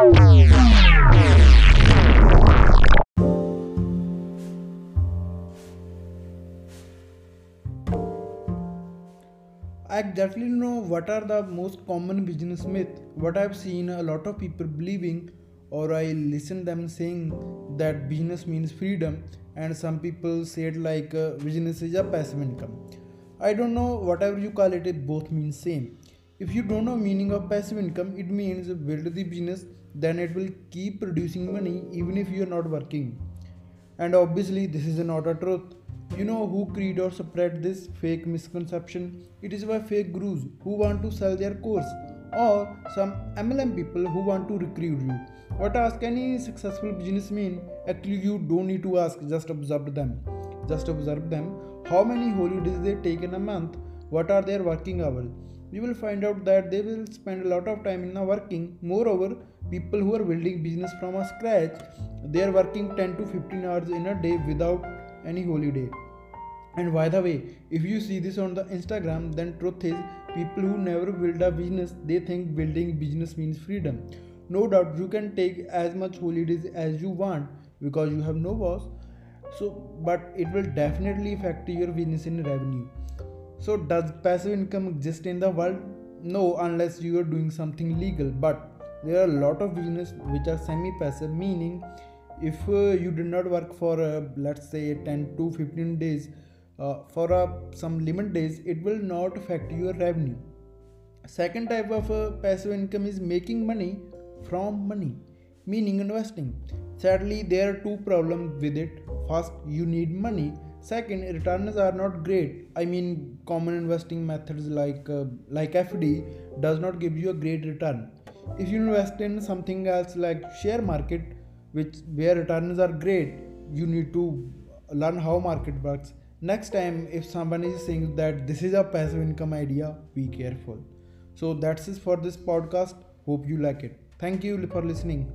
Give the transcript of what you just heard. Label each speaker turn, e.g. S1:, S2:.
S1: I exactly know what are the most common business myth. What I've seen a lot of people believing, or I listen them saying that business means freedom, and some people say it like uh, business is a passive income. I don't know whatever you call it. It both means same. If you don't know meaning of passive income, it means build the business, then it will keep producing money even if you are not working. And obviously, this is not a truth. You know who create or spread this fake misconception? It is by fake gurus who want to sell their course or some MLM people who want to recruit you. What ask any successful businessman? Actually, you don't need to ask, just observe them. Just observe them. How many holidays they take in a month? What are their working hours? You will find out that they will spend a lot of time in the working. Moreover, people who are building business from a scratch, they are working 10 to 15 hours in a day without any holiday. And by the way if you see this on the instagram then truth is people who never build a business they think building business means freedom. No doubt you can take as much holidays as you want because you have no boss. So but it will definitely affect your business in revenue so does passive income exist in the world? No unless you are doing something legal. But there are a lot of business which are semi passive meaning if uh, you did not work for uh, let's say 10 to 15 days uh, for uh, some limit days it will not affect your revenue. Second type of uh, passive income is making money from money meaning investing. Sadly there are two problems with it. First you need money second returns are not great. I mean common investing methods like uh, like fd does not give you a great return. If you invest in something else like share market which where returns are great you need to learn how market works. Next time if someone is saying that this is a passive income idea be careful. So that's it for this podcast. Hope you like it. Thank you for listening